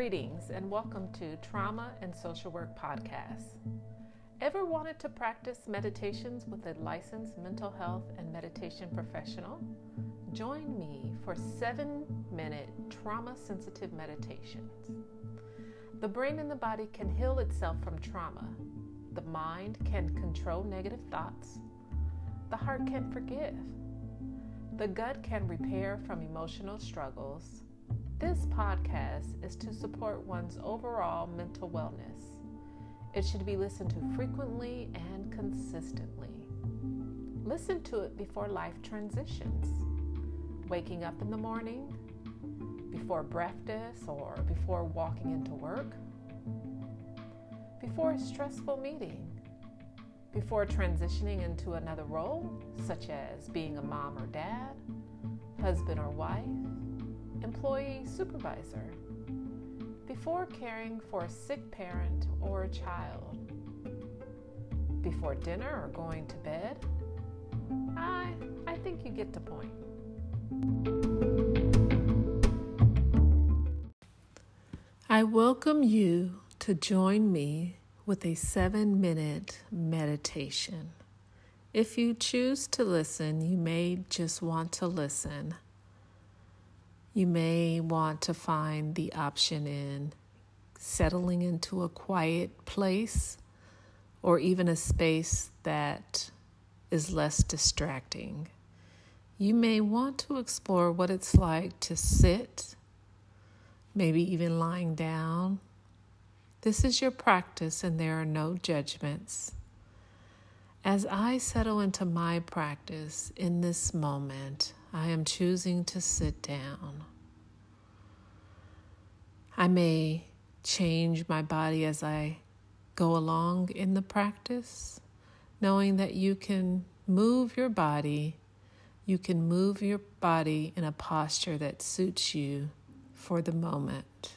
Greetings and welcome to Trauma and Social Work Podcast. Ever wanted to practice meditations with a licensed mental health and meditation professional? Join me for seven minute trauma sensitive meditations. The brain and the body can heal itself from trauma. The mind can control negative thoughts. The heart can forgive. The gut can repair from emotional struggles. This podcast is to support one's overall mental wellness. It should be listened to frequently and consistently. Listen to it before life transitions. Waking up in the morning, before breakfast, or before walking into work, before a stressful meeting, before transitioning into another role, such as being a mom or dad, husband or wife, employee, supervisor, before caring for a sick parent or a child, before dinner or going to bed. I, I think you get the point. I welcome you to join me with a seven minute meditation. If you choose to listen, you may just want to listen. You may want to find the option in settling into a quiet place or even a space that is less distracting. You may want to explore what it's like to sit, maybe even lying down. This is your practice, and there are no judgments. As I settle into my practice in this moment, I am choosing to sit down. I may change my body as I go along in the practice, knowing that you can move your body, you can move your body in a posture that suits you for the moment.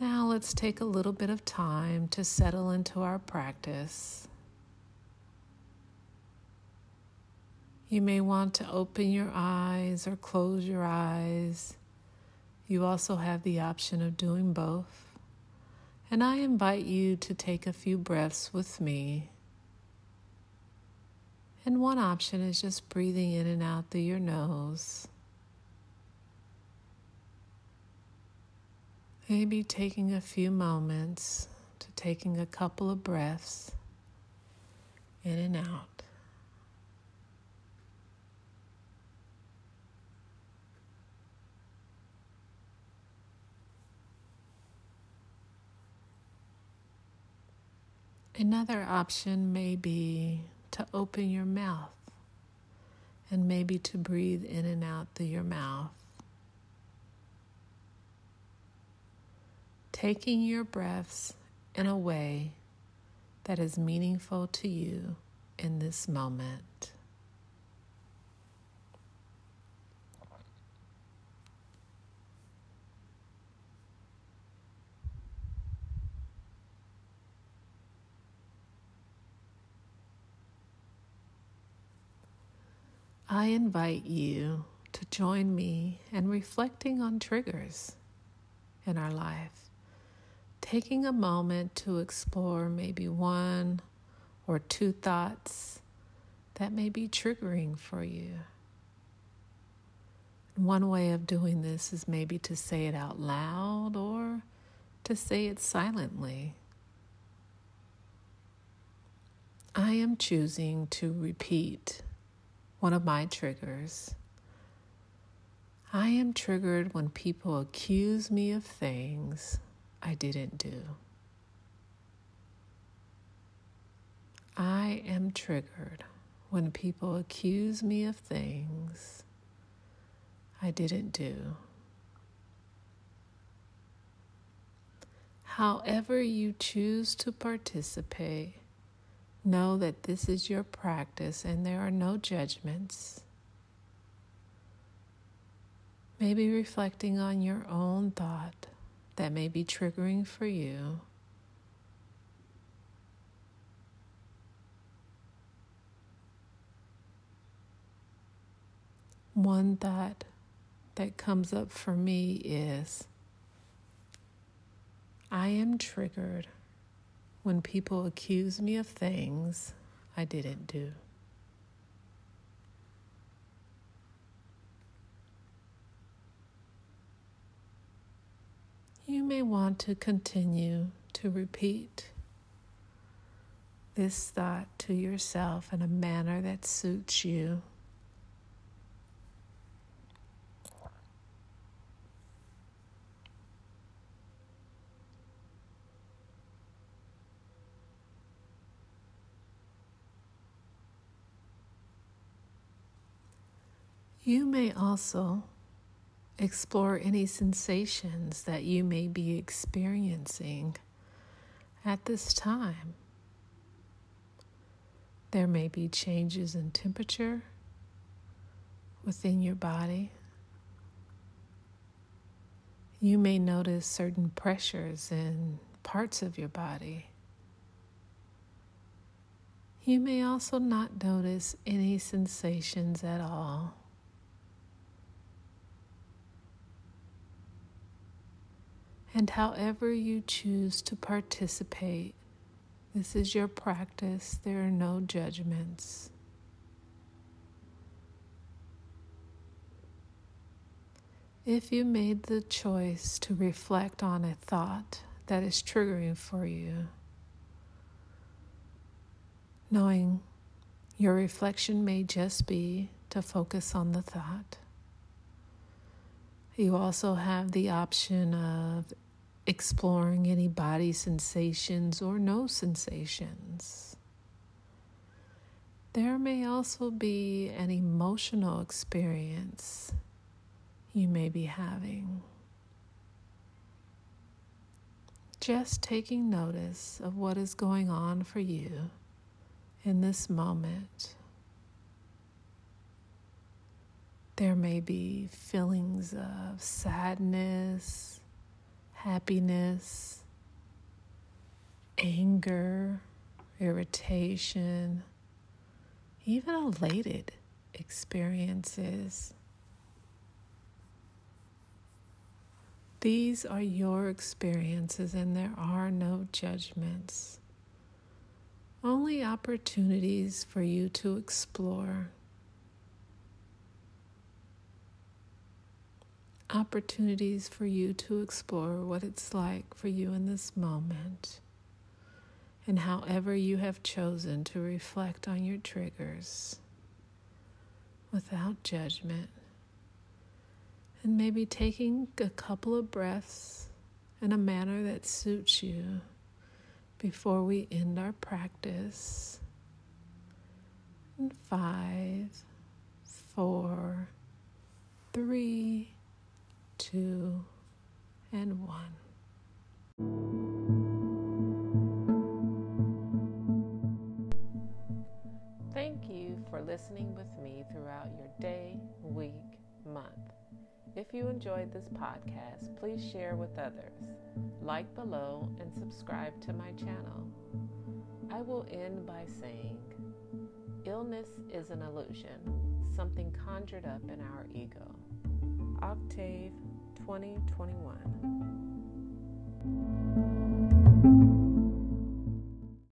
Now let's take a little bit of time to settle into our practice. You may want to open your eyes or close your eyes. You also have the option of doing both. And I invite you to take a few breaths with me. And one option is just breathing in and out through your nose. Maybe taking a few moments to taking a couple of breaths in and out. Another option may be to open your mouth and maybe to breathe in and out through your mouth. Taking your breaths in a way that is meaningful to you in this moment. I invite you to join me in reflecting on triggers in our life, taking a moment to explore maybe one or two thoughts that may be triggering for you. One way of doing this is maybe to say it out loud or to say it silently. I am choosing to repeat one of my triggers. I am triggered when people accuse me of things I didn't do. I am triggered when people accuse me of things I didn't do. However, you choose to participate Know that this is your practice and there are no judgments. Maybe reflecting on your own thought that may be triggering for you. One thought that comes up for me is I am triggered when people accuse me of things I didn't do. You may want to continue to repeat this thought to yourself in a manner that suits you. You may also explore any sensations that you may be experiencing at this time. There may be changes in temperature within your body. You may notice certain pressures in parts of your body. You may also not notice any sensations at all. And however you choose to participate, this is your practice. There are no judgments. If you made the choice to reflect on a thought that is triggering for you, knowing your reflection may just be to focus on the thought. You also have the option of exploring any body sensations or no sensations. There may also be an emotional experience you may be having. Just taking notice of what is going on for you in this moment. There may be feelings of sadness, happiness, anger, irritation, even elated experiences. These are your experiences, and there are no judgments, only opportunities for you to explore. Opportunities for you to explore what it's like for you in this moment. And however you have chosen to reflect on your triggers without judgment. And maybe taking a couple of breaths in a manner that suits you before we end our practice. And five, four, three, two, and one. Thank you for listening with me throughout your day, week, month. If you enjoyed this podcast, please share with others, like below, and subscribe to my channel. I will end by saying, Illness is an illusion, something conjured up in our ego. Octave 2021.